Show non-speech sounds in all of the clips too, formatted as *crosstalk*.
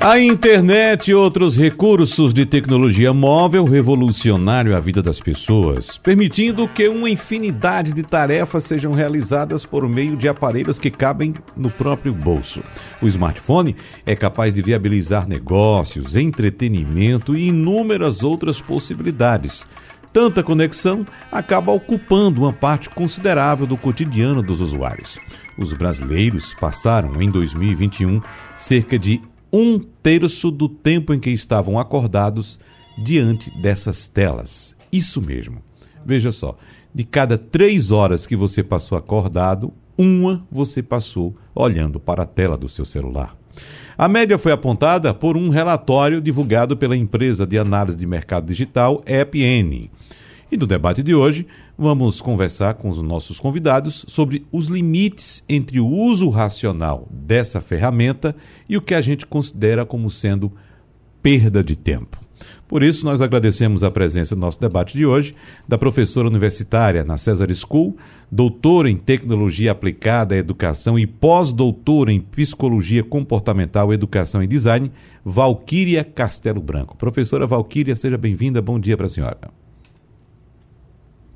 a internet e outros recursos de tecnologia móvel revolucionaram a vida das pessoas, permitindo que uma infinidade de tarefas sejam realizadas por meio de aparelhos que cabem no próprio bolso. O smartphone é capaz de viabilizar negócios, entretenimento e inúmeras outras possibilidades. Tanta conexão acaba ocupando uma parte considerável do cotidiano dos usuários. Os brasileiros passaram em 2021 cerca de um terço do tempo em que estavam acordados diante dessas telas. Isso mesmo. Veja só, de cada três horas que você passou acordado, uma você passou olhando para a tela do seu celular. A média foi apontada por um relatório divulgado pela empresa de análise de mercado digital EPN. E no debate de hoje, vamos conversar com os nossos convidados sobre os limites entre o uso racional dessa ferramenta e o que a gente considera como sendo perda de tempo. Por isso, nós agradecemos a presença no nosso debate de hoje da professora universitária na César School, doutora em Tecnologia Aplicada à Educação e pós-doutora em Psicologia Comportamental, Educação e Design, Valquíria Castelo Branco. Professora Valquíria, seja bem-vinda. Bom dia para a senhora.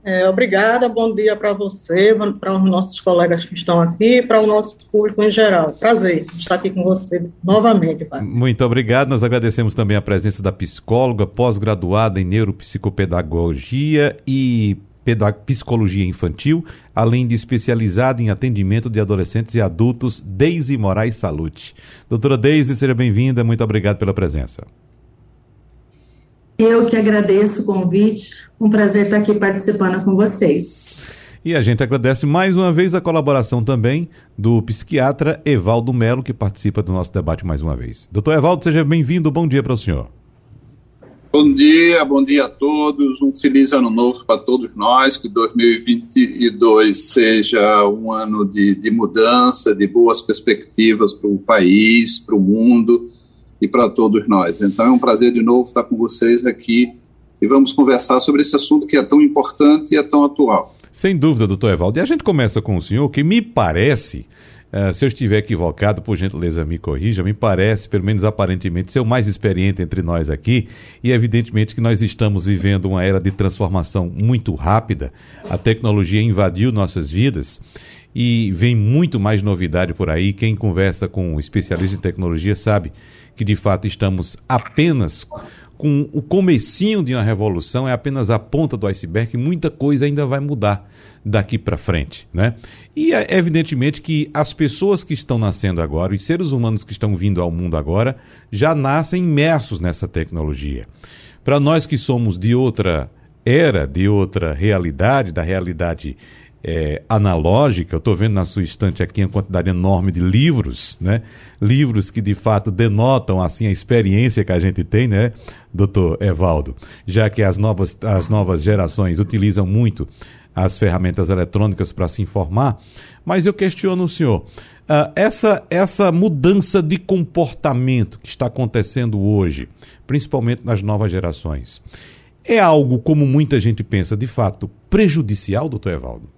É, obrigada, bom dia para você, para os nossos colegas que estão aqui, para o nosso público em geral. Prazer estar aqui com você novamente. Pai. Muito obrigado, nós agradecemos também a presença da psicóloga, pós-graduada em neuropsicopedagogia e psicologia infantil, além de especializada em atendimento de adolescentes e adultos, Deise Moraes Salute. Doutora Deise, seja bem-vinda, muito obrigado pela presença. Eu que agradeço o convite, um prazer estar aqui participando com vocês. E a gente agradece mais uma vez a colaboração também do psiquiatra Evaldo Melo, que participa do nosso debate mais uma vez. Doutor Evaldo, seja bem-vindo, bom dia para o senhor. Bom dia, bom dia a todos, um feliz ano novo para todos nós, que 2022 seja um ano de, de mudança, de boas perspectivas para o país, para o mundo, e para todos nós. Então é um prazer de novo estar com vocês aqui e vamos conversar sobre esse assunto que é tão importante e é tão atual. Sem dúvida, doutor Evaldo. E a gente começa com o senhor, que me parece, uh, se eu estiver equivocado, por gentileza me corrija, me parece, pelo menos aparentemente, ser o mais experiente entre nós aqui, e evidentemente que nós estamos vivendo uma era de transformação muito rápida, a tecnologia invadiu nossas vidas, e vem muito mais novidade por aí. Quem conversa com um especialista em tecnologia sabe que de fato estamos apenas com o comecinho de uma revolução, é apenas a ponta do iceberg, muita coisa ainda vai mudar daqui para frente, né? E é evidentemente que as pessoas que estão nascendo agora, os seres humanos que estão vindo ao mundo agora, já nascem imersos nessa tecnologia. Para nós que somos de outra era, de outra realidade, da realidade é, analógica, eu estou vendo na sua estante aqui uma quantidade enorme de livros, né? Livros que de fato denotam assim a experiência que a gente tem, né, doutor Evaldo? Já que as novas, as novas gerações utilizam muito as ferramentas eletrônicas para se informar, mas eu questiono o senhor. Uh, essa, essa mudança de comportamento que está acontecendo hoje, principalmente nas novas gerações, é algo, como muita gente pensa, de fato prejudicial, doutor Evaldo?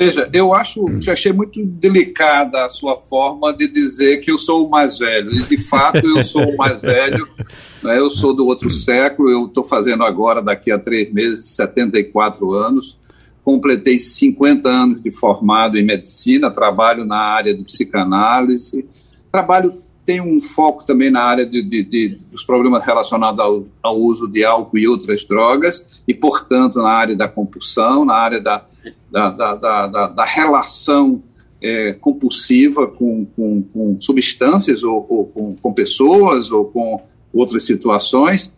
Veja, eu acho, já achei muito delicada a sua forma de dizer que eu sou o mais velho. E, de fato, eu sou o mais velho. *laughs* Né, eu sou do outro século. Eu estou fazendo agora, daqui a três meses, 74 anos. Completei 50 anos de formado em medicina. Trabalho na área de psicanálise. Trabalho tem um foco também na área de, de, de, dos problemas relacionados ao, ao, uso de álcool e outras drogas, e, portanto, na área da compulsão, na área da, da, da, da, da relação é, compulsiva com, com, com substâncias ou, ou com, com, pessoas ou com outras situações.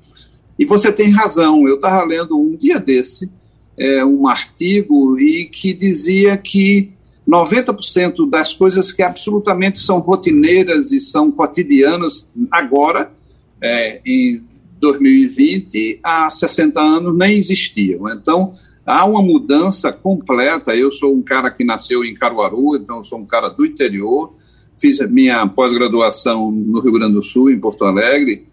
E você tem razão, eu estava lendo um dia desse é, um artigo e que dizia que 90% das coisas que absolutamente são rotineiras e são cotidianas agora, é, em 2020, há 60 anos nem existiam. Então, há uma mudança completa. Eu sou um cara que nasceu em Caruaru, então sou um cara do interior. fiz minha pós-graduação no Rio Grande do Sul, em Porto Alegre,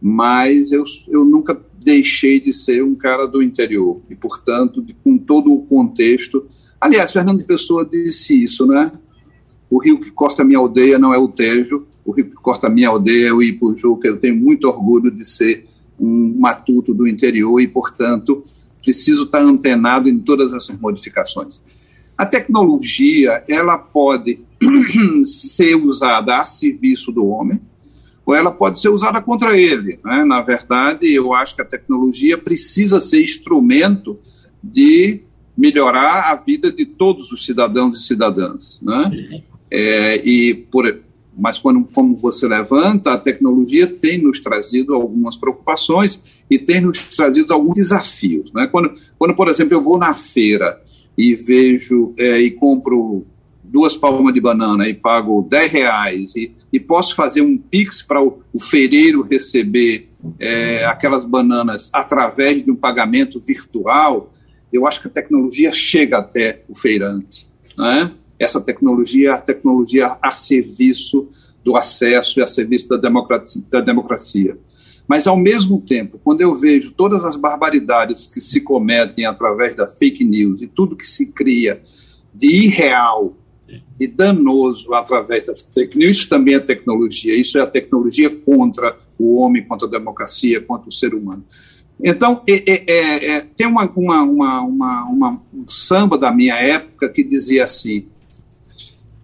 mas eu, eu nunca deixei de ser um cara do interior e, portanto, de, com todo o contexto. Aliás, Fernando Pessoa disse isso, né? O rio que corta minha aldeia não é o Tejo, o rio que corta minha aldeia é o Ipujuca. Eu tenho muito orgulho de ser um matuto do interior e, portanto, preciso estar antenado em todas essas modificações. A tecnologia, ela pode *clears throat* ser usada a serviço do homem, ou ela pode ser usada contra ele. Né? Na verdade, eu acho que a tecnologia precisa ser instrumento de melhorar a vida de todos os cidadãos e cidadãs. Né? É, e por, mas quando, como você levanta, a tecnologia tem nos trazido algumas preocupações e tem nos trazido alguns desafios. Né? Quando, quando, por exemplo, eu vou na feira e vejo é, e compro duas palmas de banana e pago 10 reais e, e posso fazer um pix para o, o, feireiro receber é, aquelas bananas através de um pagamento virtual, eu acho que a tecnologia chega até o feirante. Né? Essa tecnologia, a tecnologia a serviço do acesso e a serviço da democracia. Da democracia. Mas, ao mesmo tempo, quando eu vejo todas as barbaridades que se cometem através da fake news e tudo que se cria de irreal e danoso através da fake news, isso também é tecnologia. Isso é a tecnologia contra o homem, contra a democracia, contra o ser humano. Então, é, é, é, é tem uma, uma, uma, uma, um samba da minha época que dizia assim: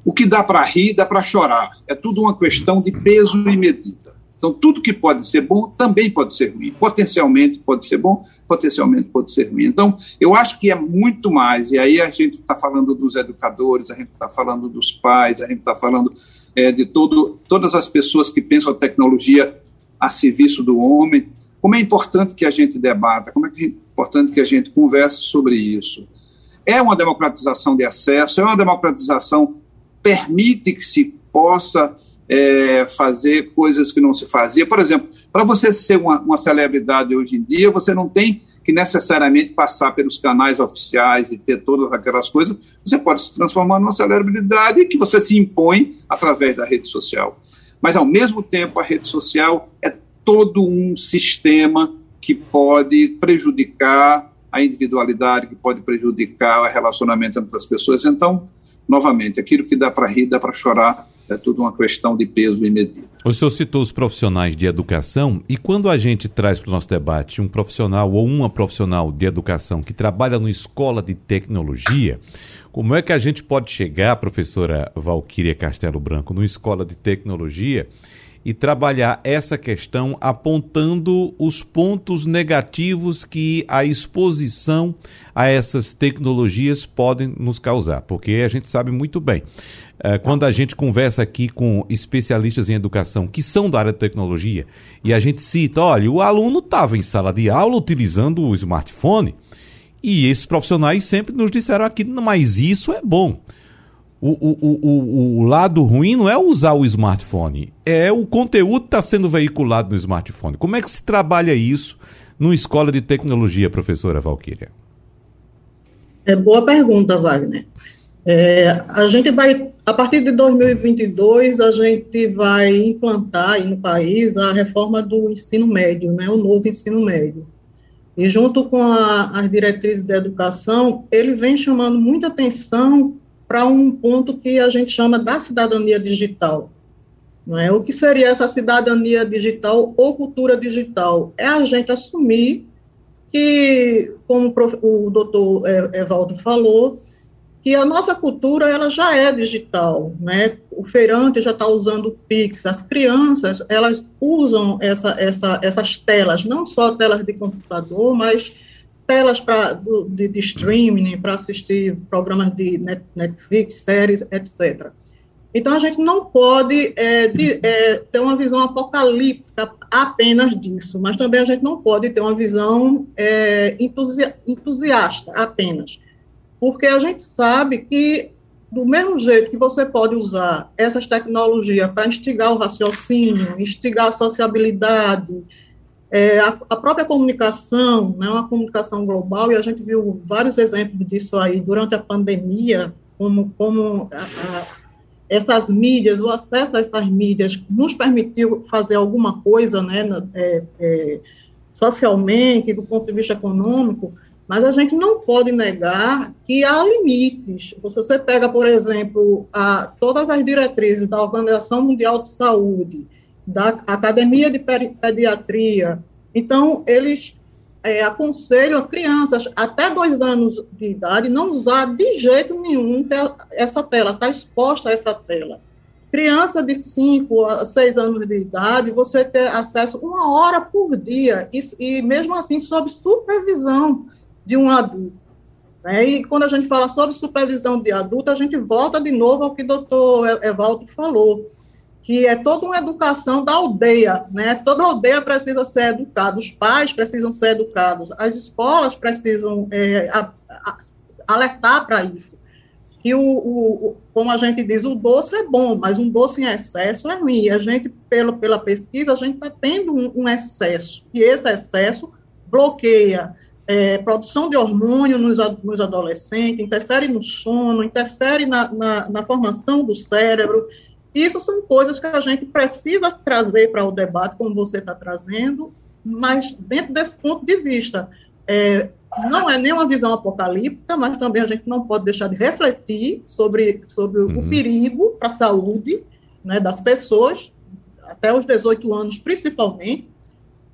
o que dá para rir, dá para chorar. É tudo uma questão de peso e medida. Então, tudo que pode ser bom também pode ser ruim. Potencialmente pode ser bom, potencialmente pode ser ruim. Então, eu acho que é muito mais. E aí a gente está falando dos educadores, a gente está falando dos pais, a gente está falando é, de todo, todas as pessoas que pensam a tecnologia a serviço do homem. Como é importante que a gente debata, como é, é importante que a gente converse sobre isso. É uma democratização de acesso, é uma democratização permite que se possa é, fazer coisas que não se fazia. Por exemplo, para você ser uma, uma, celebridade hoje em dia, você não tem que necessariamente passar pelos canais oficiais e ter todas aquelas coisas. Você pode se transformar numa celebridade que você se impõe através da rede social. Mas, ao mesmo tempo, a rede social é todo um sistema que pode prejudicar a individualidade, que pode prejudicar o relacionamento entre as pessoas. Então, novamente, aquilo que dá para rir, dá para chorar, é tudo uma questão de peso e medida. O senhor citou os profissionais de educação e quando a gente traz para o nosso debate um profissional ou uma profissional de educação que trabalha numa escola de tecnologia, como é que a gente pode chegar, professora Valquíria Castelo Branco, numa escola de tecnologia e trabalhar essa questão apontando os pontos negativos que a exposição a essas tecnologias podem nos causar, porque a gente sabe muito bem. Eh, quando a gente conversa aqui com especialistas em educação que são da área de tecnologia e a gente cita, olha, o aluno estava em sala de aula utilizando o smartphone e esses profissionais sempre nos disseram aqui, mas isso é bom. O, o, o, o, lado ruim não é usar o smartphone, é o conteúdo que está sendo veiculado no smartphone. Como é que se trabalha isso numa escola de tecnologia, professora Valquíria? É boa pergunta, Wagner. É, a gente vai, a partir de 2022, a gente vai implantar no país a reforma do ensino médio, né, o novo ensino médio. E junto com as diretrizes da educação, ele vem chamando muita atenção para um ponto que a gente chama da cidadania digital. Não é? O que seria essa cidadania digital ou cultura digital? É a gente assumir que, como o doutor é, Evaldo falou, que a nossa cultura ela já é digital, né? O feirante já está usando o Pix, as crianças elas usam essa, essa, essas telas, não só telas de computador, mas telas pra, de, de streaming para assistir programas de Netflix, séries, etc. Então, a gente não pode é, de, é, ter uma visão apocalíptica apenas disso, mas também a gente não pode ter uma visão é, entusi entusiasta apenas. Porque a gente sabe que, do mesmo jeito que você pode usar essas tecnologias para instigar o raciocínio, instigar a sociabilidade, é, a, a, própria comunicação, né, uma comunicação global, e a gente viu vários exemplos disso aí durante a pandemia, como, como a, a, essas mídias, o acesso a essas mídias nos permitiu fazer alguma coisa, né, é, é, socialmente, do ponto de vista econômico, mas a gente não pode negar que há limites. Se você pega, por exemplo, a, todas as diretrizes da Organização Mundial de Saúde, da Academia de Pediatria, então, eles é, aconselham crianças até dois anos de idade não usar de jeito nenhum essa tela, está exposta a essa tela. Criança de 5 a 6 anos de idade, você ter acesso uma hora por dia, e, e mesmo assim sob supervisão de um adulto. Né? E quando a gente fala sobre supervisão de adulto, a gente volta de novo ao que o doutor Evaldo falou, que é toda uma educação da aldeia, né? Toda aldeia precisa ser educada, os pais precisam ser educados, as escolas precisam é, a, a, alertar para isso. Que o, o, como a gente diz, o doce é bom, mas um doce em excesso é ruim. E a gente, pelo, pela pesquisa, a gente está tendo um, um, excesso, e esse excesso bloqueia é, produção de hormônio nos, nos, adolescentes, interfere no sono, interfere na, na, na formação do cérebro, isso são coisas que a gente precisa trazer para o debate, como você está trazendo, mas dentro desse ponto de vista. É, não é nem uma visão apocalíptica, mas também a gente não pode deixar de refletir sobre, sobre uhum. o perigo para a saúde né, das pessoas, até os 18 anos principalmente,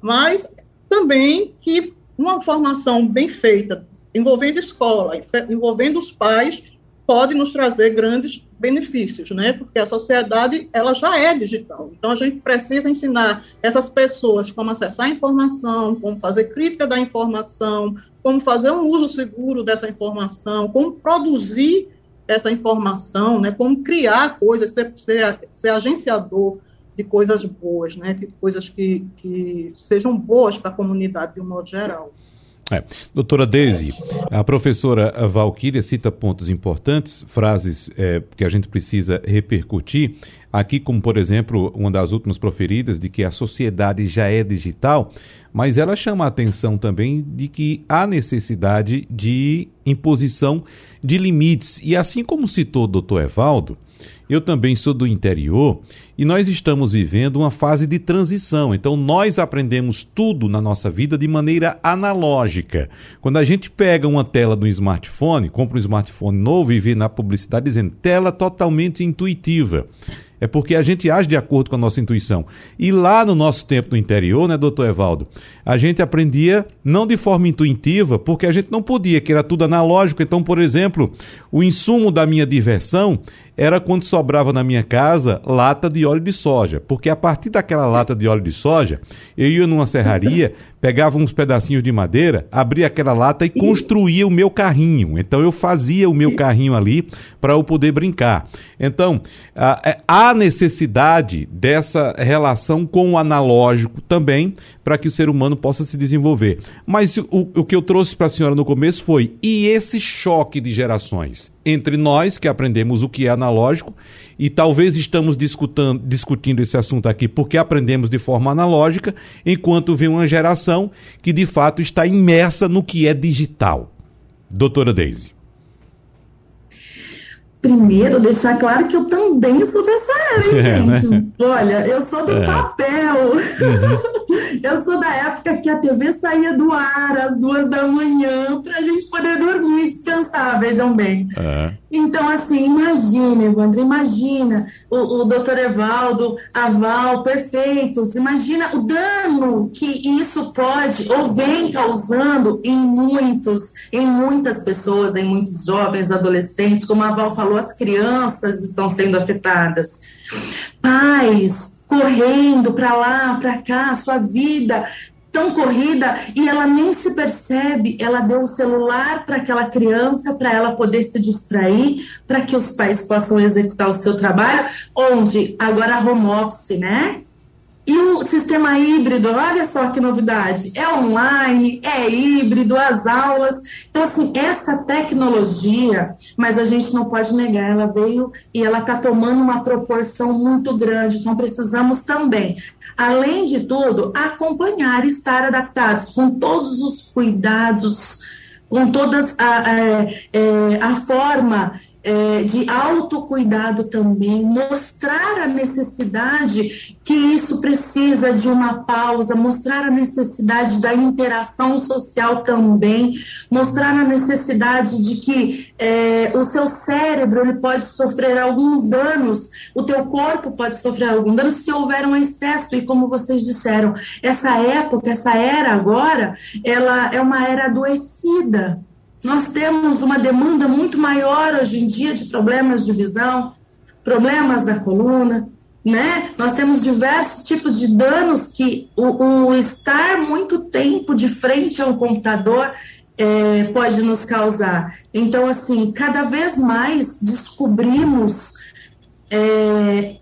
mas também que uma formação bem feita, envolvendo escola, envolvendo os pais, pode nos trazer grandes benefícios, né? Porque a sociedade ela já é digital. Então a gente precisa ensinar essas pessoas como acessar a informação, como fazer crítica da informação, como fazer um uso seguro dessa informação, como produzir essa informação, né? Como criar coisas, ser, ser, ser agenciador de coisas boas, né? De coisas que, que sejam boas para a comunidade de um modo geral. É. Doutora Deise, a professora Valquíria cita pontos importantes, frases é, que a gente precisa repercutir, aqui como, por exemplo, uma das últimas proferidas, de que a sociedade já é digital, mas ela chama a atenção também de que há necessidade de imposição de limites. E assim como citou o doutor Evaldo, eu também sou do interior e nós estamos vivendo uma fase de transição. Então, nós aprendemos tudo na nossa vida de maneira analógica. Quando a gente pega uma tela do smartphone, compra um smartphone novo e vê na publicidade dizendo tela totalmente intuitiva. É porque a gente age de acordo com a nossa intuição. E lá no nosso tempo no interior, né, doutor Evaldo, a gente aprendia não de forma intuitiva, porque a gente não podia, que era tudo analógico. Então, por exemplo, o insumo da minha diversão era quando sobrava na minha casa lata de óleo de soja, porque a partir daquela lata de óleo de soja, eu ia numa serraria, *laughs* pegava uns pedacinhos de madeira, abria aquela lata e construía o meu carrinho. Então eu fazia o meu carrinho ali para eu poder brincar. Então, é, há necessidade dessa relação com o analógico também para que o ser humano possa se desenvolver. Mas o, o que eu trouxe para a senhora no começo foi: e esse choque de gerações? Entre nós que aprendemos o que é analógico e talvez estamos discutindo, discutindo esse assunto aqui porque aprendemos de forma analógica, enquanto vem uma geração que de fato está imersa no que é digital. Doutora Daisy. Primeiro, deixar claro que eu também sou dessa hein, *laughs* é, né? gente? Né? Olha, eu sou do é. papel. Uhum. *laughs* eu sou da época que a TV saía do ar às duas da manhã para a gente poder dormir e descansar, vejam bem. É. Então, assim, imagina, Evandro, imagina o, o doutor Evaldo, a Val, perfeitos, imagina o dano que isso pode ou vem causando em muitos, em muitas pessoas, em muitos jovens, adolescentes, como a Val falou, falou, as crianças estão sendo afetadas. Pais correndo para lá, para cá, sua vida tão corrida e ela nem se percebe. Ela deu o celular para aquela criança para ela poder se distrair, para que os pais possam executar o seu trabalho, onde agora home office, né? E o sistema híbrido, olha só que novidade, é online, é híbrido, as aulas. Então, assim, essa tecnologia, mas a gente não pode negar, ela veio e ela está tomando uma proporção muito grande. Então, precisamos também, além de tudo, acompanhar e estar adaptados com todos os cuidados com toda a, a, é, a, forma é, de autocuidado também, mostrar a necessidade que isso precisa de uma pausa, mostrar a necessidade da interação social também, mostrar a necessidade de que é, o seu cérebro ele pode sofrer alguns danos, o teu corpo pode sofrer algum dano se houver um excesso, e como vocês disseram, essa época, essa era agora, ela é uma era adoecida, nós temos uma demanda muito maior hoje em dia de problemas de visão, problemas da coluna, né? Nós temos diversos tipos de danos que o, o estar muito tempo de frente ao computador é, pode nos causar. Então, assim, cada vez mais descobrimos é,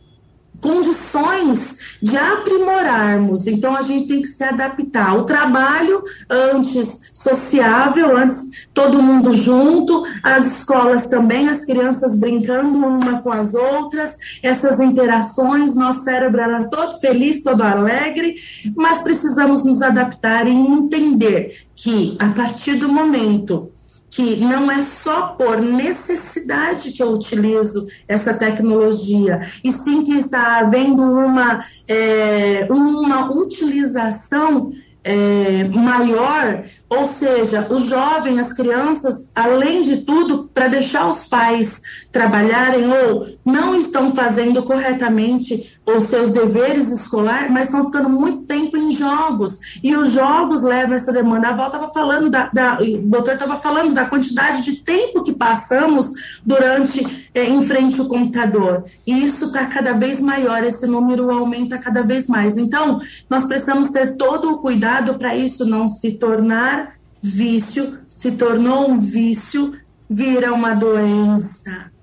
condições de aprimorarmos. Então a gente tem que se adaptar. O trabalho antes sociável, antes todo mundo junto, as escolas também, as crianças brincando uma com as outras, essas interações, nosso cérebro era todo feliz, todo alegre, mas precisamos nos adaptar e entender que a partir do momento que não é só por necessidade que eu utilizo essa tecnologia, e sim que está havendo uma, é, uma utilização é, maior, ou seja, o jovem, as crianças, além de tudo, para deixar os pais trabalharem ou não estão fazendo corretamente os seus deveres escolares, mas estão ficando muito tempo em jogos. E os jogos levam essa demanda. A Val estava falando, da, da, o doutor estava falando da quantidade de tempo que passamos durante, é, em frente ao computador. E isso está cada vez maior, esse número aumenta cada vez mais. Então, nós precisamos ter todo o cuidado para isso não se tornar vício, se tornou um vício, vira uma doença.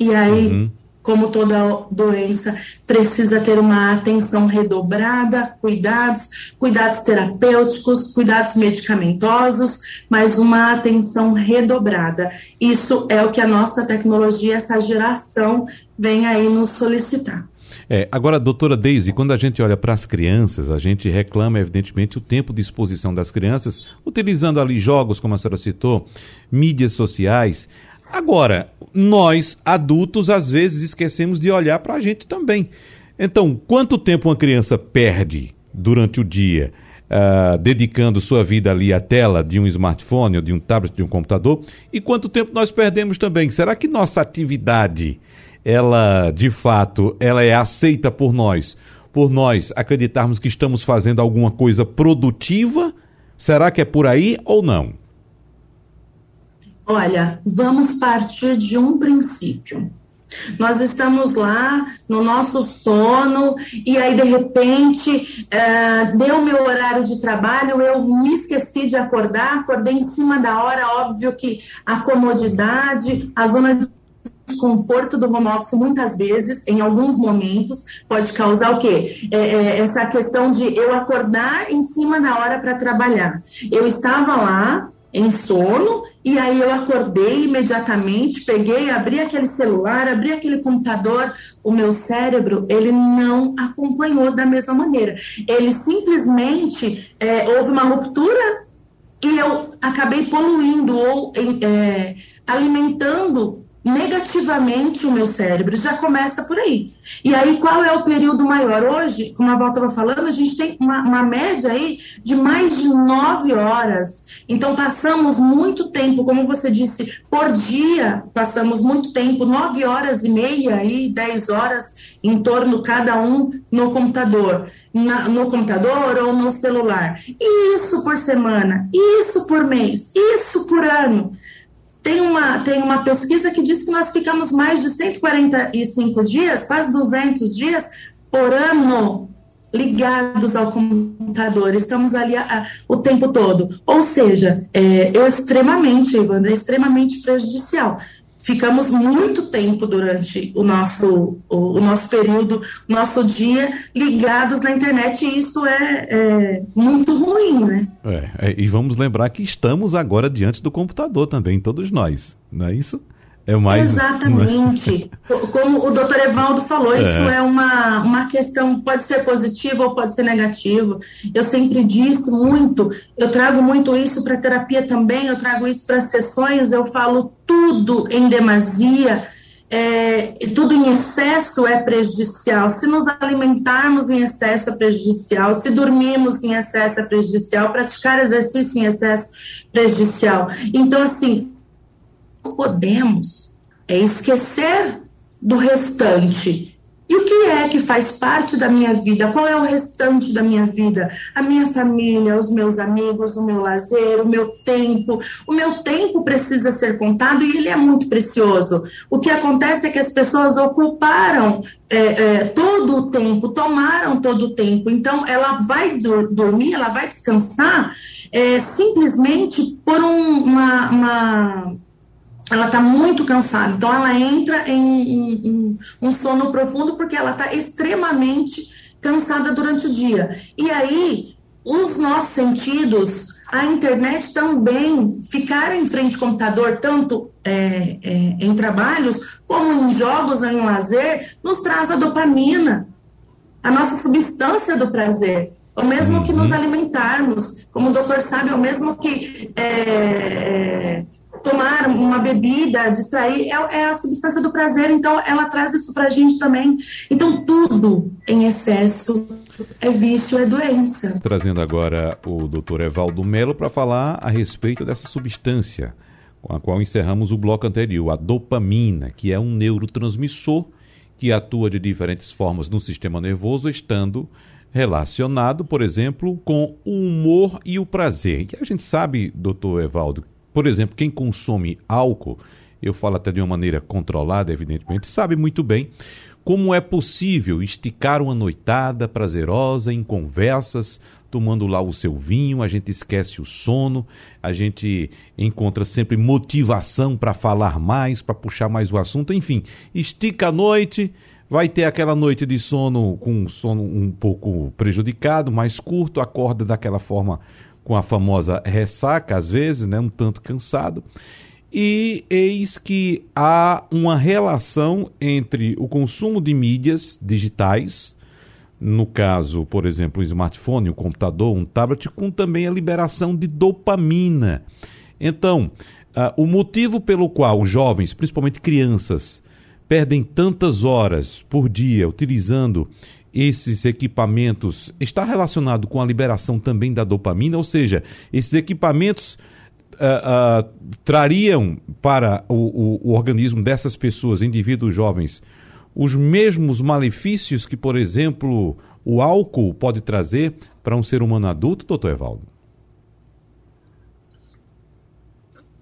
E aí, uhum. como toda doença, precisa ter uma atenção redobrada, cuidados, cuidados terapêuticos, cuidados medicamentosos, mas uma atenção redobrada. Isso é o que a nossa tecnologia, essa geração, vem aí nos solicitar. É, agora, doutora Daisy, quando a gente olha para as crianças, a gente reclama, evidentemente, o tempo de exposição das crianças, utilizando ali jogos, como a senhora citou, mídias sociais. Agora, nós, adultos, às vezes esquecemos de olhar para a gente também. Então, quanto tempo uma criança perde durante o dia? Uh, dedicando sua vida ali à tela de um smartphone ou de um tablet, de um computador, e quanto tempo nós perdemos também? Será que nossa atividade ela de fato ela é aceita por nós, por nós acreditarmos que estamos fazendo alguma coisa produtiva? Será que é por aí ou não? Olha, vamos partir de um princípio. Nós estamos lá no nosso sono e aí de repente é, deu meu horário de trabalho, eu me esqueci de acordar, acordei em cima da hora, óbvio que a comodidade, a zona de conforto do home office muitas vezes, em alguns momentos, pode causar o quê? É, é, essa questão de eu acordar em cima da hora para trabalhar. Eu estava lá em sono e aí eu acordei imediatamente, peguei, abri aquele celular, abri aquele computador, o meu cérebro ele não acompanhou da mesma maneira. Ele simplesmente é, houve uma ruptura e eu acabei poluindo ou é, alimentando negativamente o meu cérebro, já começa por aí. E aí, qual é o período maior? Hoje, como a Val estava falando, a gente tem uma, uma, média aí de mais de nove horas. Então, passamos muito tempo, como você disse, por dia, passamos muito tempo, nove horas e meia aí, dez horas em torno cada um no computador, na, no computador ou no celular. Isso por semana, isso por mês, isso por ano. Tem uma, tem uma pesquisa que diz que nós ficamos mais de 145 dias, quase 200 dias por ano ligados ao computador, estamos ali a, a, o tempo todo. Ou seja, é, é extremamente, Evandro, é extremamente prejudicial ficamos muito tempo durante o nosso, o, o, nosso período, nosso dia ligados na internet e isso é, é muito ruim, né? É, é, e vamos lembrar que estamos agora diante do computador também, todos nós, não é isso? É mais. Exatamente. *laughs* Como o doutor Evaldo falou, é. isso é uma, uma questão, pode ser positiva ou pode ser negativa. Eu sempre disse muito, eu trago muito isso para terapia também, eu trago isso para sessões, eu falo tudo em demasia é, tudo em excesso é prejudicial. Se nos alimentarmos em excesso é prejudicial. Se dormirmos em excesso é prejudicial. Praticar exercício em excesso é prejudicial. Então, assim, podemos é esquecer do restante e o que é que faz parte da minha vida? Qual é o restante da minha vida? A minha família, os meus amigos, o meu lazer, o meu tempo. O meu tempo precisa ser contado e ele é muito precioso. O que acontece é que as pessoas ocuparam é, é, todo o tempo, tomaram todo o tempo. Então, ela vai dormir, ela vai descansar é, simplesmente por um, uma, uma ela está muito cansada, então ela entra em, em, em um sono profundo porque ela está extremamente cansada durante o dia. E aí, os nossos sentidos, a internet também, ficar em frente ao computador, tanto é, é, em trabalhos, como em jogos ou em lazer, nos traz a dopamina, a nossa substância do prazer. O mesmo que nos uhum. alimentarmos, como o doutor sabe, é o mesmo que é, tomar uma bebida, distrair, é, é, a substância do prazer, então ela traz isso para a gente também. Então, tudo em excesso é vício, é doença. Trazendo agora o doutor Evaldo Melo para falar a respeito dessa substância com a qual encerramos o bloco anterior, a dopamina, que é um neurotransmissor que atua de diferentes formas no sistema nervoso, estando relacionado, por exemplo, com o humor e o prazer. E a gente sabe, doutor Evaldo, por exemplo, quem consome álcool, eu falo até de uma maneira controlada, evidentemente, sabe muito bem como é possível esticar uma noitada prazerosa em conversas, tomando lá o seu vinho, a gente esquece o sono, a gente encontra sempre motivação para falar mais, para puxar mais o assunto, enfim, estica a noite, vai ter aquela noite de sono com sono um pouco prejudicado, mais curto, acorda daquela forma com a famosa ressaca, às vezes, né, um tanto cansado. E eis que há uma relação entre o consumo de mídias digitais, no caso, por exemplo, o smartphone, o computador, um tablet, com também a liberação de dopamina. Então, uh, o motivo pelo qual os jovens, principalmente crianças, perdem tantas horas por dia utilizando esses equipamentos está relacionado com a liberação também da dopamina, ou seja, esses equipamentos uh, uh, trariam para o, o, o, organismo dessas pessoas, indivíduos jovens, os mesmos malefícios que, por exemplo, o álcool pode trazer para um ser humano adulto, doutor Evaldo?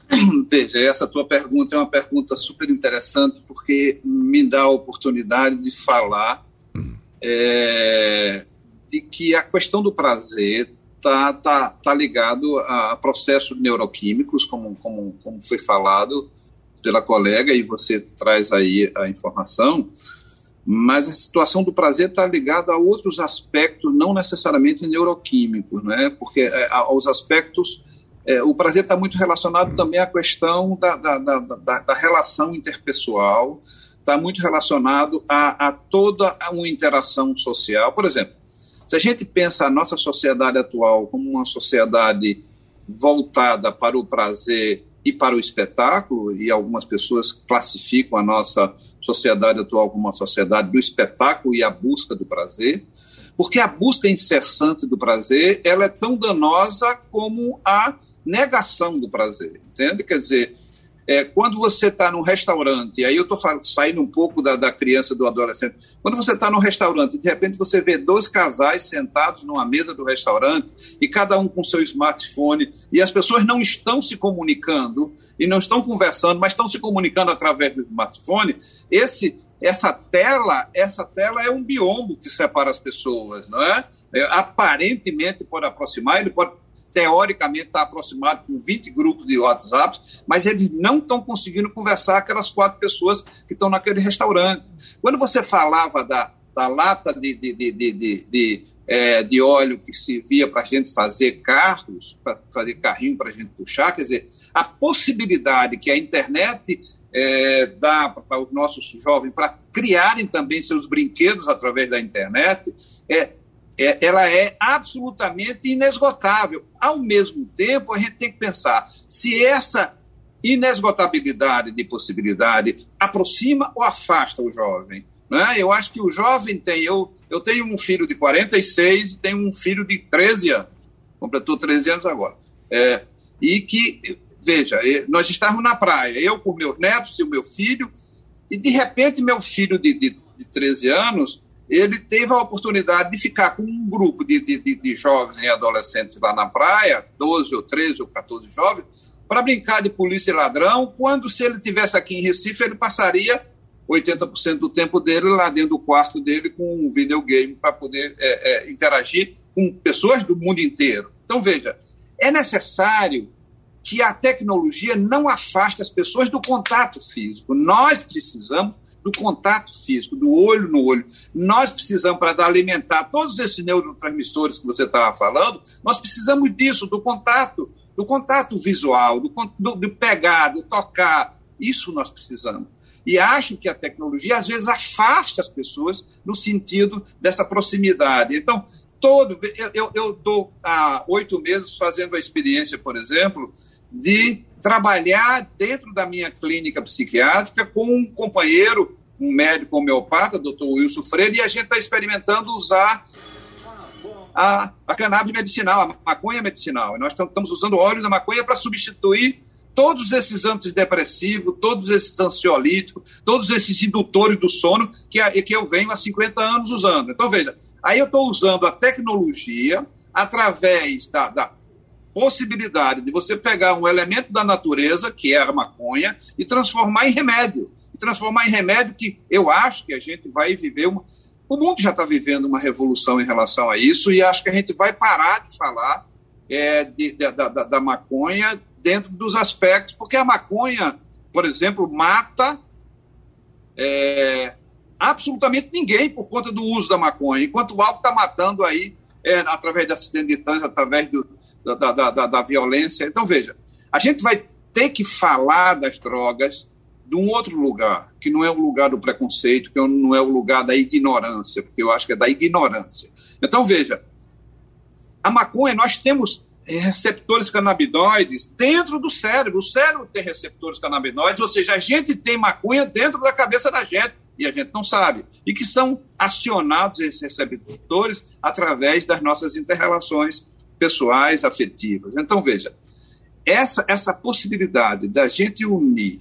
*coughs* Veja, essa tua pergunta é uma pergunta super interessante porque me dá a oportunidade de falar é, de que a questão do prazer está tá, tá ligado a processos neuroquímicos, como, como, como foi falado pela colega, e você traz aí a informação, mas a situação do prazer está ligada a outros aspectos, não necessariamente neuroquímicos, né? porque é, aos aspectos. É, o prazer está muito relacionado também à questão da, da, da, da relação interpessoal, está muito relacionado a, a toda uma interação social. Por exemplo, se a gente pensa a nossa sociedade atual como uma sociedade voltada para o prazer e para o espetáculo, e algumas pessoas classificam a nossa sociedade atual como uma sociedade do espetáculo e a busca do prazer, porque a busca incessante do prazer ela é tão danosa como a negação do prazer, entende? Quer dizer, é, quando você está num restaurante, aí eu estou saindo um pouco da, da criança, do adolescente, quando você está num restaurante e de repente você vê dois casais sentados numa mesa do restaurante e cada um com seu smartphone e as pessoas não estão se comunicando e não estão conversando, mas estão se comunicando através do smartphone, esse essa tela, essa tela é um biombo que separa as pessoas, não é? é aparentemente pode aproximar, ele pode teoricamente está aproximado com 20 grupos de WhatsApp, mas eles não estão conseguindo conversar aquelas quatro pessoas que estão naquele restaurante. Quando você falava da, da lata de, de, de, de, de, é, de óleo que servia para a gente fazer carros, para fazer carrinho para a gente puxar, quer dizer, a possibilidade que a internet é, dá para os nossos jovens para criarem também seus brinquedos através da internet, é, é, ela é absolutamente inesgotável. Ao mesmo tempo, a gente tem que pensar se essa inesgotabilidade de possibilidade aproxima ou afasta o jovem. Né? Eu acho que o jovem tem. Eu, eu tenho um filho de 46 e tenho um filho de 13 anos, completou 13 anos agora. É, e que, veja, nós estávamos na praia, eu com meus netos e o meu filho, e de repente meu filho de, de, de 13 anos ele teve a oportunidade de ficar com um grupo de, de, de, jovens e adolescentes lá na praia, 12 ou 13 ou 14 jovens, para brincar de polícia e ladrão, quando se ele tivesse aqui em Recife, ele passaria 80% do tempo dele lá dentro do quarto dele com um videogame para poder é, é, interagir com pessoas do mundo inteiro. Então, veja, é necessário que a tecnologia não afaste as pessoas do contato físico. Nós precisamos do contato físico, do olho no olho. Nós precisamos, para alimentar todos esses neurotransmissores que você estava falando, nós precisamos disso, do contato, do contato visual, do, do, do pegar, do tocar. Isso nós precisamos. E acho que a tecnologia, às vezes, afasta as pessoas no sentido dessa proximidade. Então, todo. Eu, eu dou há oito meses fazendo a experiência, por exemplo, de trabalhar dentro da minha clínica psiquiátrica com um companheiro, um médico homeopata, doutor Wilson Freire, e a gente está experimentando usar a, a cannabis medicinal, a maconha medicinal. E nós estamos usando o óleo da maconha para substituir todos esses antidepressivos, todos esses ansiolíticos, todos esses indutores do sono que, que eu venho há 50 anos usando. Então, veja, aí eu estou usando a tecnologia através da, da possibilidade de você pegar um elemento da natureza, que é a maconha, e transformar em remédio. E transformar em remédio que eu acho que a gente vai viver uma. O mundo já está vivendo uma revolução em relação a isso, e acho que a gente vai parar de falar é, de, de, da, da maconha dentro dos aspectos, porque a maconha, por exemplo, mata é, absolutamente ninguém por conta do uso da maconha, enquanto o álcool está matando aí é, através de acidente de trânsito, através do, da, da, da, da violência. Então, veja, a gente vai ter que falar das drogas de um outro lugar, que não é o lugar do preconceito, que não é o lugar da ignorância, porque eu acho que é da ignorância. Então, veja, a maconha, nós temos receptores canabinoides dentro do cérebro. O cérebro tem receptores canabinoides, ou seja, a gente tem maconha dentro da cabeça da gente e a gente não sabe. E que são acionados esses receptores através das nossas interrelações pessoais, afetivas. Então, veja, essa, essa possibilidade da gente unir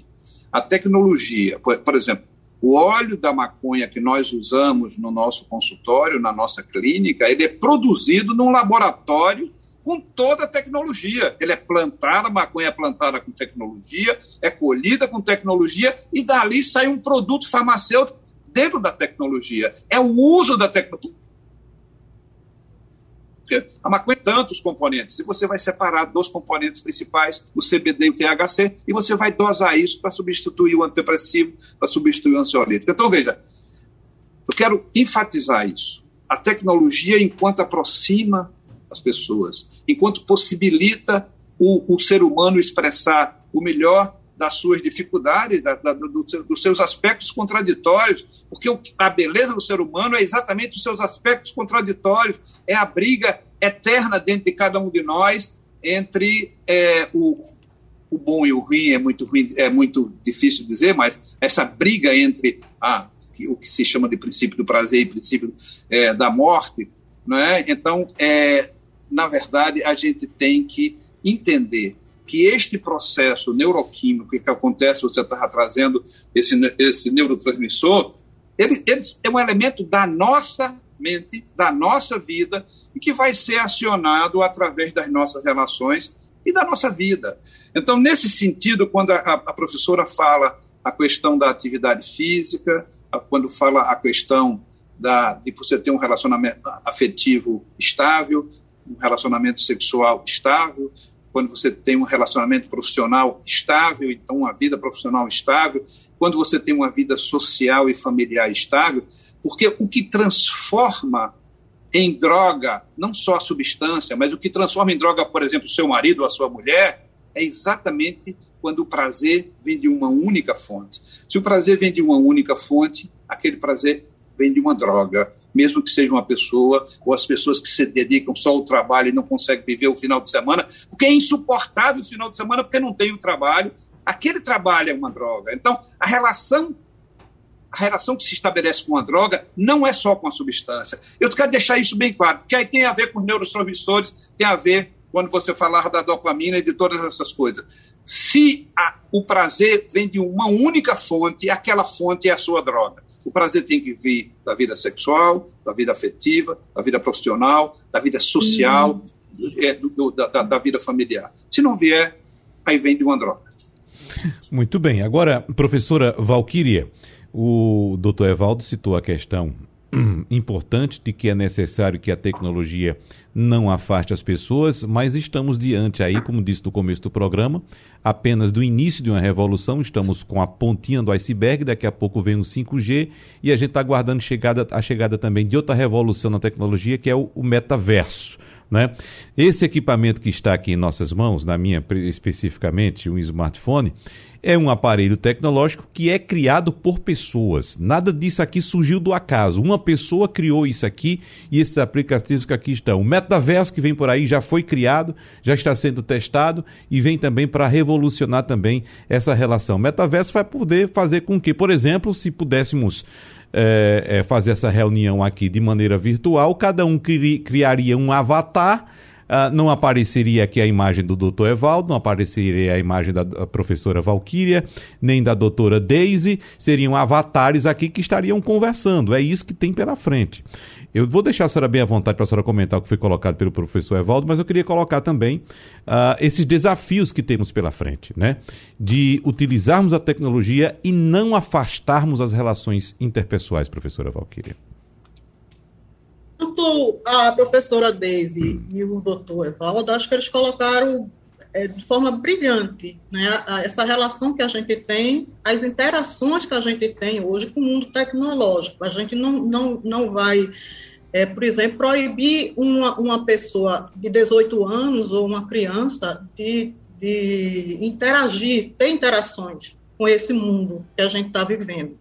a tecnologia, por, por exemplo, o óleo da maconha que nós usamos no nosso consultório, na nossa clínica, ele é produzido num laboratório com toda a tecnologia. Ele é plantada, a maconha é plantada com tecnologia, é colhida com tecnologia e dali sai um produto farmacêutico dentro da tecnologia. É o uso da tecnologia porque a maconha tem tantos componentes, e você vai separar dos componentes principais, o CBD e o THC, e você vai dosar isso para substituir o antidepressivo, para substituir o ansiolítico. Então, veja, eu quero enfatizar isso. A tecnologia, enquanto aproxima as pessoas, enquanto possibilita o, o ser humano expressar o melhor das suas dificuldades, da, da, do, dos seus aspectos contraditórios, porque o, a beleza do ser humano é exatamente os seus aspectos contraditórios, é a briga eterna dentro de cada um de nós entre é, o, o bom e o ruim, é muito ruim, é muito difícil dizer, mas essa briga entre a, o que se chama de princípio do prazer e princípio é, da morte, não é? Então, é, na verdade, a gente tem que entender que este processo neuroquímico que acontece, você estava trazendo esse, esse neurotransmissor, ele, ele é um elemento da nossa mente, da nossa vida, e que vai ser acionado através das nossas relações e da nossa vida. Então, nesse sentido, quando a, a professora fala a questão da atividade física, a, quando fala a questão da, de você ter um relacionamento afetivo estável, um relacionamento sexual estável, quando você tem um relacionamento profissional estável, então uma vida profissional estável, quando você tem uma vida social e familiar estável, porque o que transforma em droga, não só a substância, mas o que transforma em droga, por exemplo, o seu marido ou a sua mulher, é exatamente quando o prazer vem de uma única fonte. Se o prazer vem de uma única fonte, aquele prazer vem de uma droga, mesmo que seja uma pessoa, ou as pessoas que se dedicam só ao trabalho e não conseguem viver o final de semana, porque é insuportável o final de semana porque não tem o trabalho. Aquele trabalho é uma droga. Então, a relação a relação que se estabelece com a droga não é só com a substância. Eu quero deixar isso bem claro, porque aí tem a ver com neurotransmissores, tem a ver quando você falar da dopamina e de todas essas coisas. Se a, o prazer vem de uma única fonte, aquela fonte é a sua droga. O prazer tem que vir da vida sexual, da vida afetiva, da vida profissional, da vida social, uhum. é, do, do, da, da vida familiar. Se não vier, aí vem de uma droga. Muito bem. Agora, professora Valquíria, o doutor Evaldo citou a questão *clears throat* importante de que é necessário que a tecnologia não afaste as pessoas, mas estamos diante aí, como disse no começo do programa, apenas do início de uma revolução, estamos com a pontinha do iceberg, daqui a pouco vem o 5G e a gente está aguardando chegada, a chegada também de outra revolução na tecnologia, que é o, o metaverso. Né? Esse equipamento que está aqui em nossas mãos, na minha especificamente, um smartphone, é um aparelho tecnológico que é criado por pessoas. Nada disso aqui surgiu do acaso. Uma pessoa criou isso aqui e esses aplicativos que aqui estão. O metaverso que vem por aí já foi criado, já está sendo testado e vem também para revolucionar também essa relação. O metaverso vai poder fazer com que, por exemplo, se pudéssemos é, é, fazer essa reunião aqui de maneira virtual, cada um cri criaria um avatar Uh, não apareceria aqui a imagem do doutor Evaldo, não apareceria a imagem da professora Valquíria, nem da doutora Daisy, seriam avatares aqui que estariam conversando. É isso que tem pela frente. Eu vou deixar a senhora bem à vontade para a senhora comentar o que foi colocado pelo professor Evaldo, mas eu queria colocar também uh, esses desafios que temos pela frente, né? De utilizarmos a tecnologia e não afastarmos as relações interpessoais, professora Valquíria tanto a professora Daisy e o doutor Evaldo, acho que eles colocaram é, de forma brilhante né, essa relação que a gente tem, as interações que a gente tem hoje com o mundo tecnológico. A gente não, não, não vai, é, por exemplo, proibir uma, uma pessoa de 18 anos ou uma criança de, de interagir, ter interações com esse mundo que a gente está vivendo.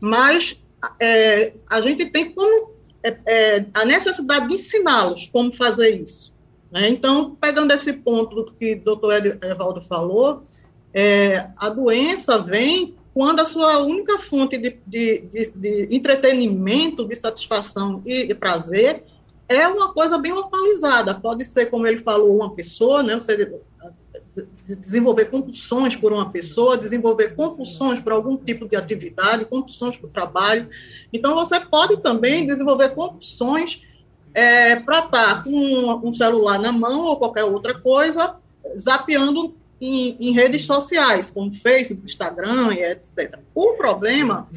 Mas é, a gente tem como é, é, a necessidade de ensiná-los como fazer isso. Né? Então, pegando esse ponto que o doutor Evaldo falou, é, a doença vem quando a sua única fonte de, de, de, de entretenimento, de satisfação e, e prazer é uma coisa bem localizada. Pode ser, como ele falou, uma pessoa, né? Desenvolver compulsões por uma pessoa, desenvolver compulsões por algum tipo de atividade, compulsões o trabalho. Então, você pode também desenvolver compulsões é, para estar com um celular na mão ou qualquer outra coisa, zapeando em, em, redes sociais, como Facebook, Instagram etc. O problema,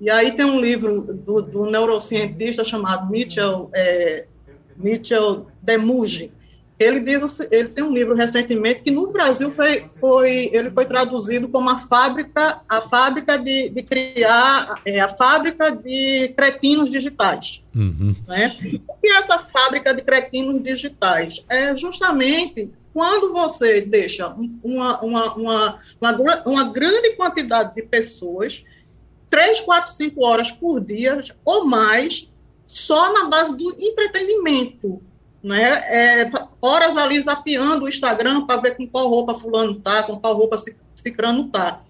e aí tem um livro do, do neurocientista chamado Mitchell, é, Mitchell Demuge, ele diz, ele tem um livro recentemente que no Brasil foi, foi ele foi traduzido como a fábrica, a fábrica de, de criar, é, a fábrica de cretinos digitais. Uhum. Né? O que é essa fábrica de cretinos digitais? É justamente quando você deixa uma, uma, uma, uma, uma grande quantidade de pessoas, três, quatro, cinco horas por dia ou mais, só na base do entretenimento, né? É, horas ali zapeando o Instagram para ver com qual roupa fulano tá, com qual roupa cicrano tá.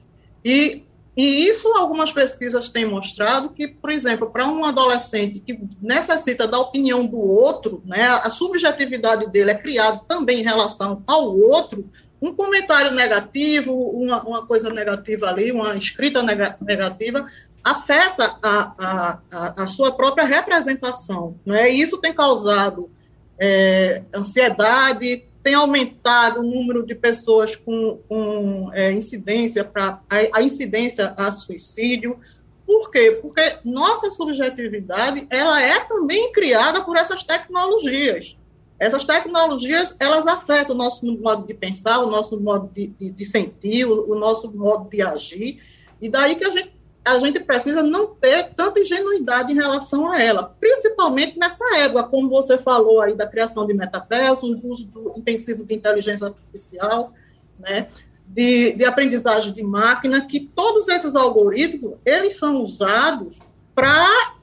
E, e isso algumas pesquisas têm mostrado que, por exemplo, para um adolescente que necessita da opinião do outro, né, a subjetividade dele é criada também em relação ao outro, um comentário negativo, uma, uma coisa negativa ali, uma escrita negativa, afeta a, a, a, sua própria representação. Né? E isso tem causado é, ansiedade, tem aumentado o número de pessoas com, com é, incidência para a, a, incidência a suicídio. Por quê? Porque nossa subjetividade ela é também criada por essas tecnologias. Essas tecnologias elas afetam o nosso modo de pensar, o nosso modo de, de, de sentir, o, o nosso modo de agir. E daí que a gente a gente precisa não ter tanta ingenuidade em relação a ela, principalmente nessa égua, como você falou aí da criação de metaverso, do uso do intensivo de inteligência artificial, né? de, de aprendizagem de máquina, que todos esses algoritmos, eles são usados para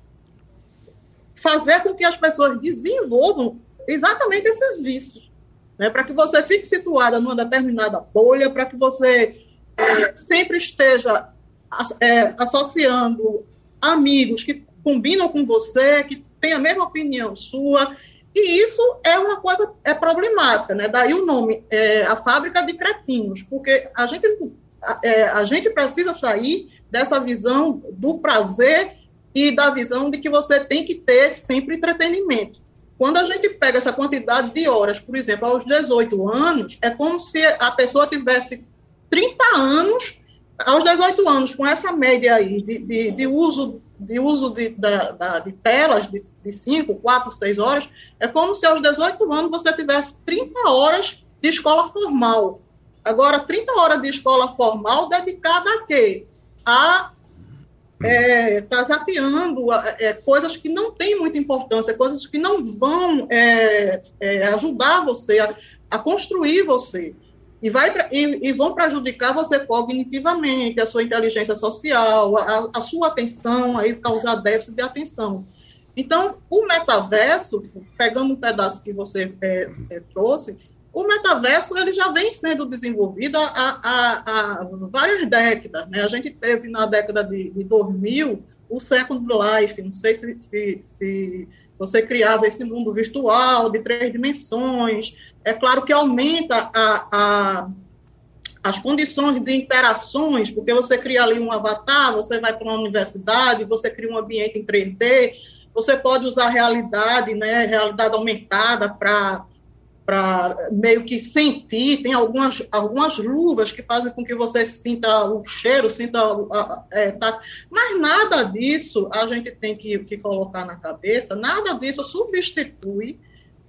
fazer com que as pessoas desenvolvam exatamente esses vícios, né? para que você fique situada numa determinada bolha, para que você é, sempre esteja é, associando amigos que combinam com você, que têm a mesma opinião sua, e isso é uma coisa é problemática, né? Daí o nome, é, a fábrica de cretinos, porque a gente, é, a gente precisa sair dessa visão do prazer e da visão de que você tem que ter sempre entretenimento. Quando a gente pega essa quantidade de horas, por exemplo, aos 18 anos, é como se a pessoa tivesse 30 anos, aos 18 anos, com essa média aí de, de, de uso de uso de, da, da, de telas de 5, 4, 6 horas, é como se aos 18 anos você tivesse 30 horas de escola formal. Agora, 30 horas de escola formal dedicada a quê? A é, tá zapeando é, coisas que não têm muita importância, coisas que não vão é, é, ajudar você a, a, construir você. E, vai, e, e, vão prejudicar você cognitivamente, a sua inteligência social, a, a sua atenção, aí causar déficit de atenção. Então, o metaverso, pegando um pedaço que você é, é, trouxe, o metaverso ele já vem sendo desenvolvido há, há, há várias décadas. Né? A gente teve na década de, de 2000 o Second Life, não sei se, se, se você criava esse mundo virtual de três dimensões. É claro que aumenta a, a, as condições de interações, porque você cria ali um avatar, você vai para uma universidade, você cria um ambiente em 3D, você pode usar realidade, né, realidade aumentada para para meio que sentir, tem algumas, algumas luvas que fazem com que você sinta o cheiro, sinta é, tá, mas nada disso a gente tem que, que colocar na cabeça, nada disso substitui,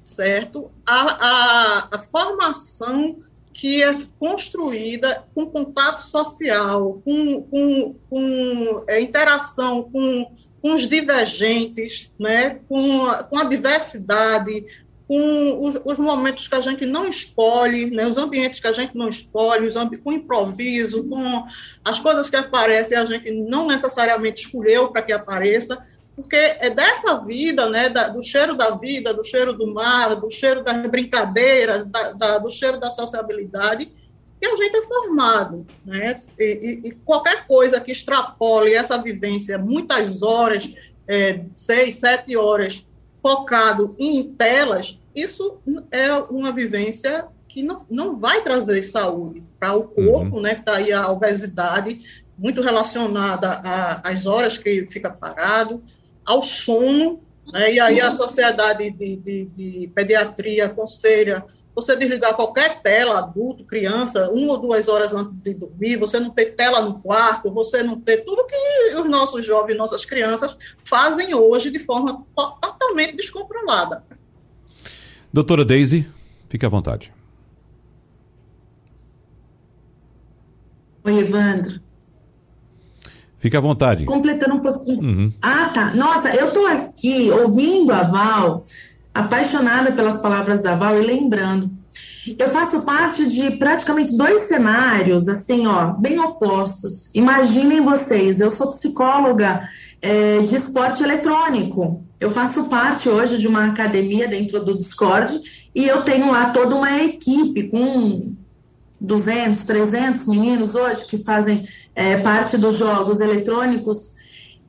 certo, a, a, a formação que é construída com contato social, com, com, com é, interação com, com os divergentes, né, com, a, com a diversidade, com os, os, momentos que a gente não escolhe, né, os ambientes que a gente não escolhe, os com improviso, com as coisas que aparecem a gente não necessariamente escolheu para que apareça, porque é dessa vida, né, da, do cheiro da vida, do cheiro do mar, do cheiro das brincadeiras, da, da, do cheiro da sociabilidade, que a gente é formado. Né? E, e, e qualquer coisa que extrapole essa vivência, muitas horas, é, seis, sete horas, focado em telas, isso é uma vivência que não, não vai trazer saúde para o corpo, uhum. né? Está aí a obesidade, muito relacionada às horas que fica parado, ao sono, né? e aí a Sociedade de, de, de Pediatria aconselha você desligar qualquer tela, adulto, criança, uma ou duas horas antes de dormir, você não ter tela no quarto, você não ter tudo que os nossos jovens, nossas crianças fazem hoje de forma totalmente descontrolada. Doutora Daisy, fique à vontade. Oi, Evandro. Fique à vontade. Completando um pouquinho. Uhum. Ah, tá. Nossa, eu estou aqui ouvindo a Val apaixonada pelas palavras da Val e lembrando. Eu faço parte de praticamente dois cenários, assim, ó, bem opostos. Imaginem vocês, eu sou psicóloga é, de esporte eletrônico. Eu faço parte hoje de uma academia dentro do Discord e eu tenho lá toda uma equipe com 200, 300 meninos hoje que fazem é, parte dos jogos eletrônicos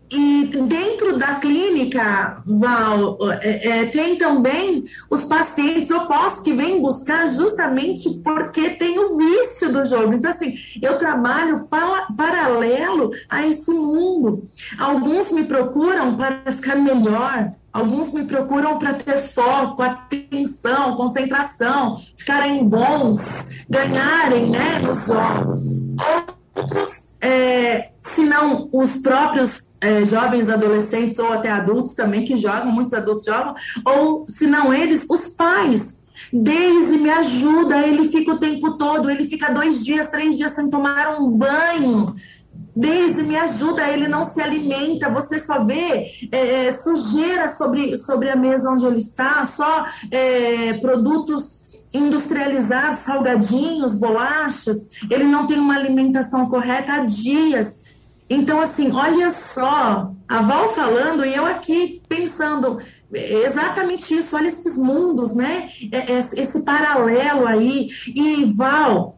e dentro da clínica, Val, é, é, tem também os pacientes opostos que vêm buscar justamente porque tem o vício do jogo. Então, assim, eu trabalho para, paralelo a esse mundo. Alguns me procuram para ficar melhor, alguns me procuram para ter foco, atenção, concentração, ficarem bons, ganharem né, nos jogos outros, é, se não os próprios é, jovens adolescentes ou até adultos também que jogam, muitos adultos jogam, ou se não eles, os pais. Daisy me ajuda, ele fica o tempo todo, ele fica dois dias, três dias sem tomar um banho. Daisy me ajuda, ele não se alimenta, você só vê é, é sujeira sobre, sobre a mesa onde ele está, só é, produtos industrializados, salgadinhos, bolachas, ele não tem uma alimentação correta há dias. Então, assim, olha só, a Val falando e eu aqui pensando exatamente isso, olha esses mundos, né? É, é, esse paralelo aí. E, Val,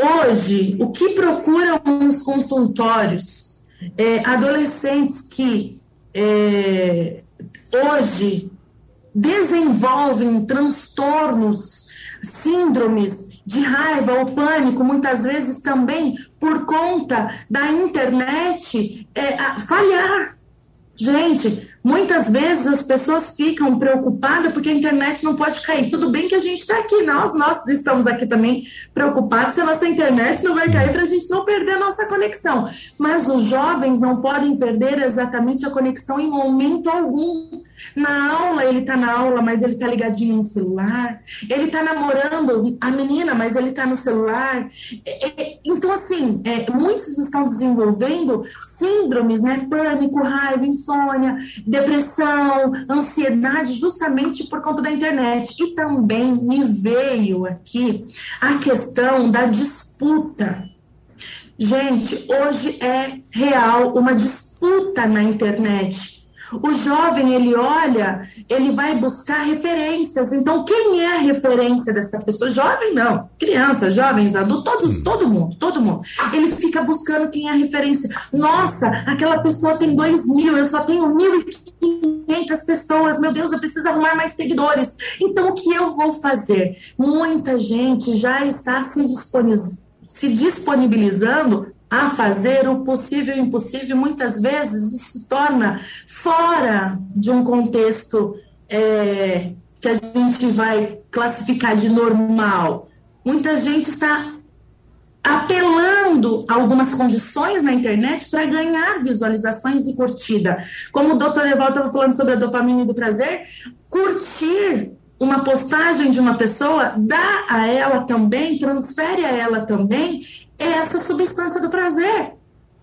hoje, o que procuram nos consultórios? É, adolescentes que é, hoje desenvolvem transtornos, síndromes de raiva ou pânico, muitas vezes também por conta da internet é, falhar. Gente, Muitas vezes as pessoas ficam preocupadas porque a internet não pode cair. Tudo bem que a gente está aqui, nós, nós estamos aqui também preocupados se a nossa internet não vai cair para a gente não perder a nossa conexão. Mas os jovens não podem perder exatamente a conexão em momento algum. Na aula, ele está na aula, mas ele está ligadinho no celular. Ele está namorando a menina, mas ele está no celular. Então, assim, é, muitos estão desenvolvendo síndromes, né? Pânico, raiva, insônia depressão, ansiedade, justamente por conta da internet. E também me veio aqui a questão da disputa. Gente, hoje é real uma disputa na internet o jovem, ele olha, ele vai buscar referências. Então, quem é a referência dessa pessoa? Jovem não, criança, jovens, adultos, todos, hum. todo mundo, todo mundo. Ele fica buscando quem é a referência. Nossa, aquela pessoa tem dois mil, eu só tenho mil e quinhentas pessoas. Meu Deus, eu preciso arrumar mais seguidores. Então, o que eu vou fazer? Muita gente já está se se disponibilizando a fazer o possível e o impossível, muitas vezes se torna fora de um contexto é, que a gente vai classificar de normal. Muita gente está apelando a algumas condições na internet para ganhar visualizações e curtida. Como o doutor Evaldo estava falando sobre a dopamina do prazer, curtir uma postagem de uma pessoa dá a ela também, transfere a ela também é essa substância do prazer.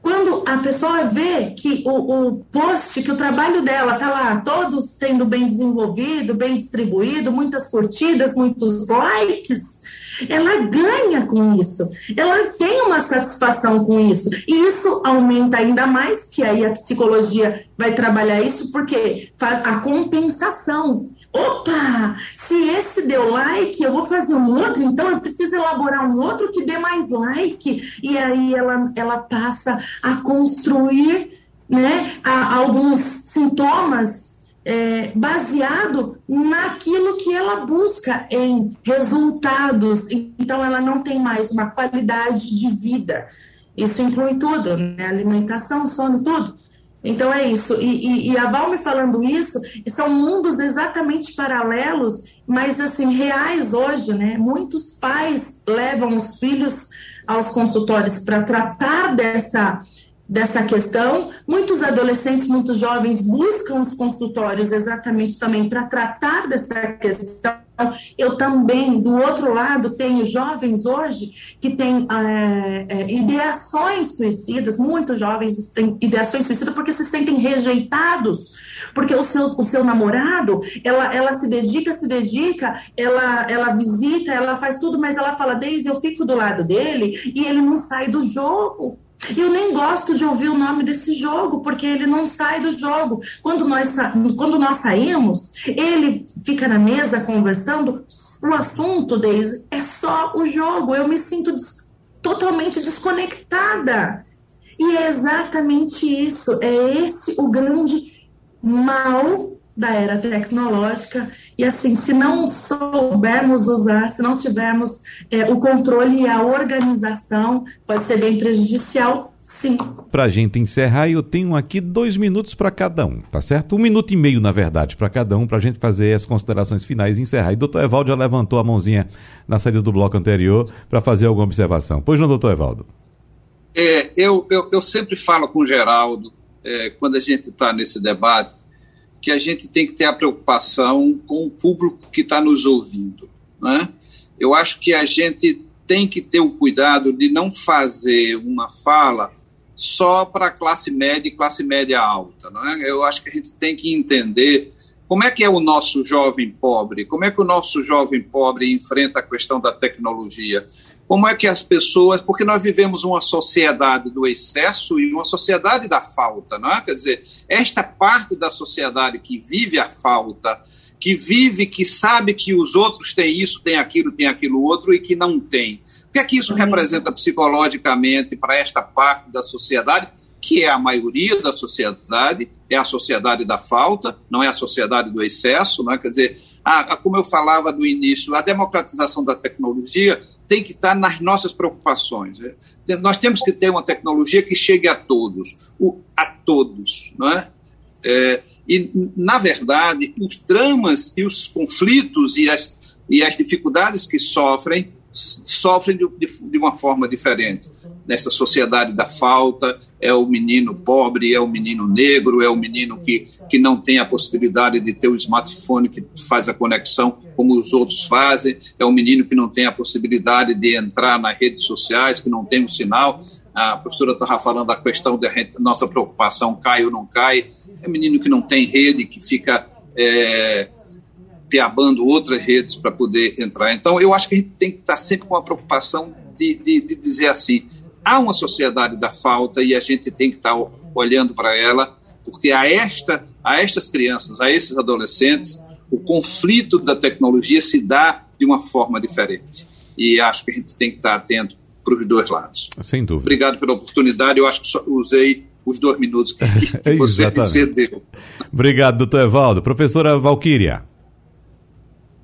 Quando a pessoa vê que o, o post, que o trabalho dela está lá todo sendo bem desenvolvido, bem distribuído, muitas curtidas, muitos likes, ela ganha com isso, ela tem uma satisfação com isso, e isso aumenta ainda mais, que aí a psicologia vai trabalhar isso, porque faz a compensação. Opa, se esse deu like, eu vou fazer um outro, então eu preciso elaborar um outro que dê mais like. E aí ela, ela passa a construir né, a, alguns sintomas é, baseado naquilo que ela busca em resultados. Então ela não tem mais uma qualidade de vida. Isso inclui tudo, né? Alimentação, sono, tudo. Então é isso. E, e, e, a Val me falando isso, são mundos exatamente paralelos, mas assim, reais hoje, né? Muitos pais levam os filhos aos consultórios para tratar dessa, dessa questão. Muitos adolescentes, muitos jovens buscam os consultórios exatamente também para tratar dessa questão eu também, do outro lado, tenho jovens hoje que têm é, é, ideações suicidas, muitos jovens têm ideações suicidas porque se sentem rejeitados, porque o seu, o seu namorado, ela, ela se dedica, se dedica, ela, ela visita, ela faz tudo, mas ela fala, Deise, eu fico do lado dele e ele não sai do jogo. Eu nem gosto de ouvir o nome desse jogo, porque ele não sai do jogo. Quando nós, quando nós saímos, ele fica na mesa conversando, o assunto deles é só o jogo. Eu me sinto des totalmente desconectada. E é exatamente isso. É esse o grande mal da era tecnológica. E assim, se não soubermos usar, se não tivermos é, o controle e a organização, pode ser bem prejudicial, sim. Para a gente encerrar, eu tenho aqui dois minutos para cada um, tá certo? Um minuto e meio, na verdade, para cada um, para a gente fazer as considerações finais e encerrar. E o doutor Evaldo já levantou a mãozinha na saída do bloco anterior para fazer alguma observação. Pois não, doutor Evaldo? É, eu, eu, eu sempre falo com o Geraldo, é, quando a gente está nesse debate, que a gente tem que ter a preocupação com o público que está nos ouvindo. Né? Eu acho que a gente tem que ter o cuidado de não fazer uma fala só para classe média e classe média alta. Não é? Eu acho que a gente tem que entender como é que é o nosso jovem pobre? Como é que o nosso jovem pobre enfrenta a questão da tecnologia? Como é que as pessoas, porque nós vivemos uma sociedade do excesso e uma sociedade da falta, não é? Quer dizer, esta parte da sociedade que vive a falta, que vive, que sabe que os outros têm isso, têm aquilo, têm aquilo outro e que não tem. O que é que isso representa psicologicamente para esta parte da sociedade, que é a maioria da sociedade, é a sociedade da falta, não é a sociedade do excesso, não é? Quer dizer, a, a, como eu falava no início, a democratização da tecnologia tem que estar nas nossas preocupações. Né? Nós temos que ter uma tecnologia que chegue a todos, a todos, é? é e, na verdade, os dramas e os conflitos e as, e as dificuldades que sofrem sofrem de, de, de, uma forma diferente. Nessa sociedade da falta, é o menino pobre, é o menino negro, é o menino que, que não tem a possibilidade de ter o smartphone que faz a conexão como os outros fazem, é o menino que não tem a possibilidade de entrar nas redes sociais, que não tem um sinal. A professora estava falando da questão da nossa preocupação, cai ou não cai. É o menino que não tem rede, que fica é, peabando outras redes para poder entrar. Então, eu acho que a gente tem que estar sempre com a preocupação de, de, de dizer assim: há uma sociedade da falta e a gente tem que estar olhando para ela, porque a, esta, a estas crianças, a esses adolescentes, o conflito da tecnologia se dá de uma forma diferente. E acho que a gente tem que estar atento para os dois lados. Sem dúvida. Obrigado pela oportunidade. Eu acho que só usei os dois minutos que, *laughs* que você me cedeu. Obrigado, doutor Evaldo. Professora Valquíria.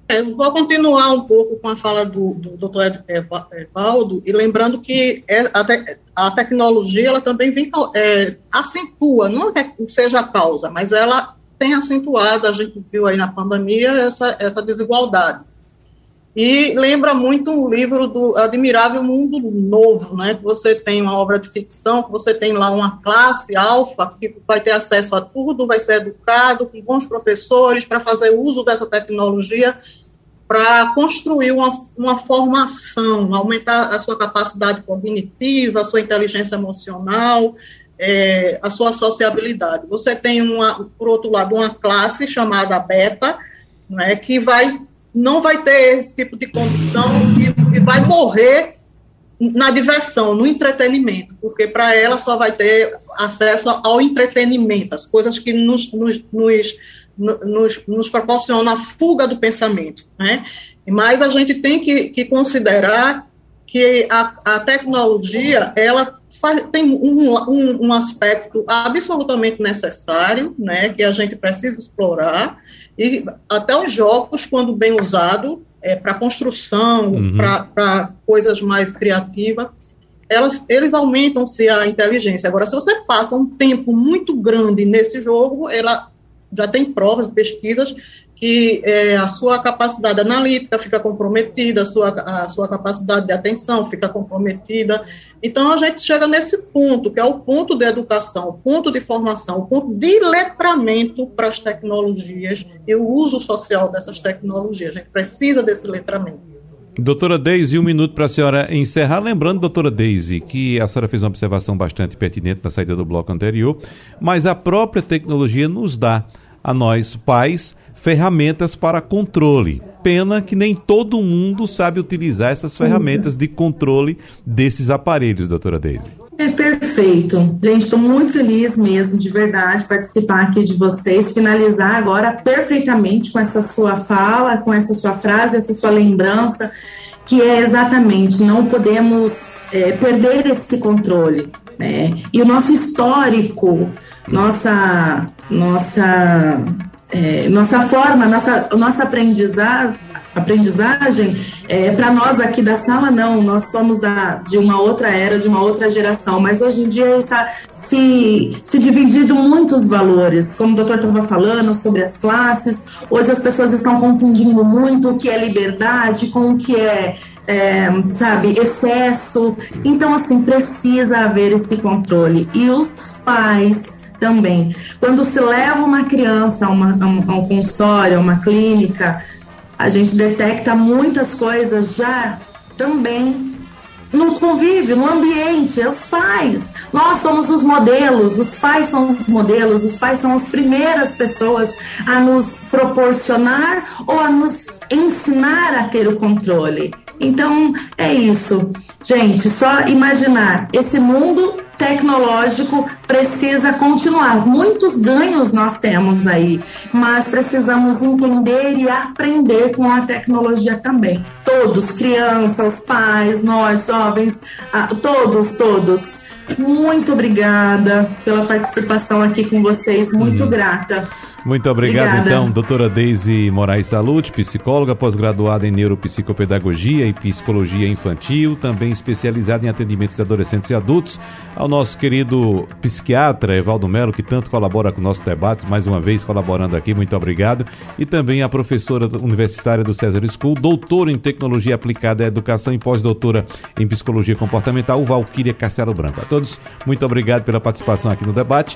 É, eu vou continuar um pouco com a fala do, do doutor Evaldo, e lembrando que é, a, te, a tecnologia ela também vem, é, acentua, não é que seja a causa, mas ela tem acentuado, a gente viu aí na pandemia, essa, essa desigualdade. E lembra muito o livro do Admirável Mundo Novo, né? Que você tem uma obra de ficção, que você tem lá uma classe alfa que vai ter acesso a tudo, vai ser educado com bons professores para fazer uso dessa tecnologia para construir uma, uma formação, aumentar a sua capacidade cognitiva, a sua inteligência emocional, é, a sua sociabilidade. Você tem, uma, por outro lado, uma classe chamada beta, né, que vai não vai ter esse tipo de condição e, e vai morrer na diversão, no entretenimento, porque para ela só vai ter acesso ao entretenimento, as coisas que nos, nos, nos, nos, nos proporcionam a fuga do pensamento. Né? Mas a gente tem que, que considerar que a, a tecnologia ela faz, tem um, um, um aspecto absolutamente necessário, né, que a gente precisa explorar, e até os jogos, quando bem usado, é, para construção, uhum. para coisas mais criativas, elas, eles aumentam-se a inteligência. Agora, se você passa um tempo muito grande nesse jogo, ela já tem provas, pesquisas, que é, a sua capacidade analítica fica comprometida, a sua, a sua capacidade de atenção fica comprometida. Então, a gente chega nesse ponto, que é o ponto de educação, o ponto de formação, o ponto de letramento para as tecnologias e o uso social dessas tecnologias. A gente precisa desse letramento. Doutora Deise, um minuto para a senhora encerrar. Lembrando, doutora Deise, que a senhora fez uma observação bastante pertinente na saída do bloco anterior, mas a própria tecnologia nos dá, a nós, pais, ferramentas para controle. Pena que nem todo mundo sabe utilizar essas ferramentas de controle desses aparelhos, doutora Deise. É perfeito. Gente, estou muito feliz mesmo, de verdade, participar aqui de vocês, finalizar agora perfeitamente com essa sua fala, com essa sua frase, essa sua lembrança, que é exatamente, não podemos é, perder esse controle. Né? E o nosso histórico, nossa, nossa é, nossa forma, nossa, nossa aprendizagem, aprendizagem é, para nós aqui da sala, não, nós somos da, de uma outra era, de uma outra geração, mas hoje em dia está se, se dividindo muitos valores, como o doutor estava falando sobre as classes, hoje as pessoas estão confundindo muito o que é liberdade com o que é, é sabe, excesso, então assim, precisa haver esse controle, e os pais também. Quando se leva uma criança a, uma, a um consultório, a uma clínica, a gente detecta muitas coisas já também no convívio, no ambiente, os pais. Nós somos os modelos, os pais são os modelos, os pais são as primeiras pessoas a nos proporcionar ou a nos ensinar a ter o controle. Então, é isso. Gente, só imaginar esse mundo tecnológico precisa continuar. Muitos ganhos nós temos aí, mas precisamos entender e aprender com a tecnologia também. Todos, crianças, pais, nós, jovens, ah, todos, todos. Muito obrigada pela participação aqui com vocês, muito uhum. grata. Muito obrigado, Obrigada. então, doutora Deise Moraes Salute, psicóloga pós-graduada em neuropsicopedagogia e psicologia infantil, também especializada em atendimentos de adolescentes e adultos, ao nosso querido psiquiatra Evaldo Melo, que tanto colabora com o nosso debate, mais uma vez colaborando aqui, muito obrigado, e também a professora universitária do César School, doutora em tecnologia aplicada à educação e pós-doutora em psicologia comportamental, Valquíria Castelo Branco. A todos, muito obrigado pela participação aqui no debate.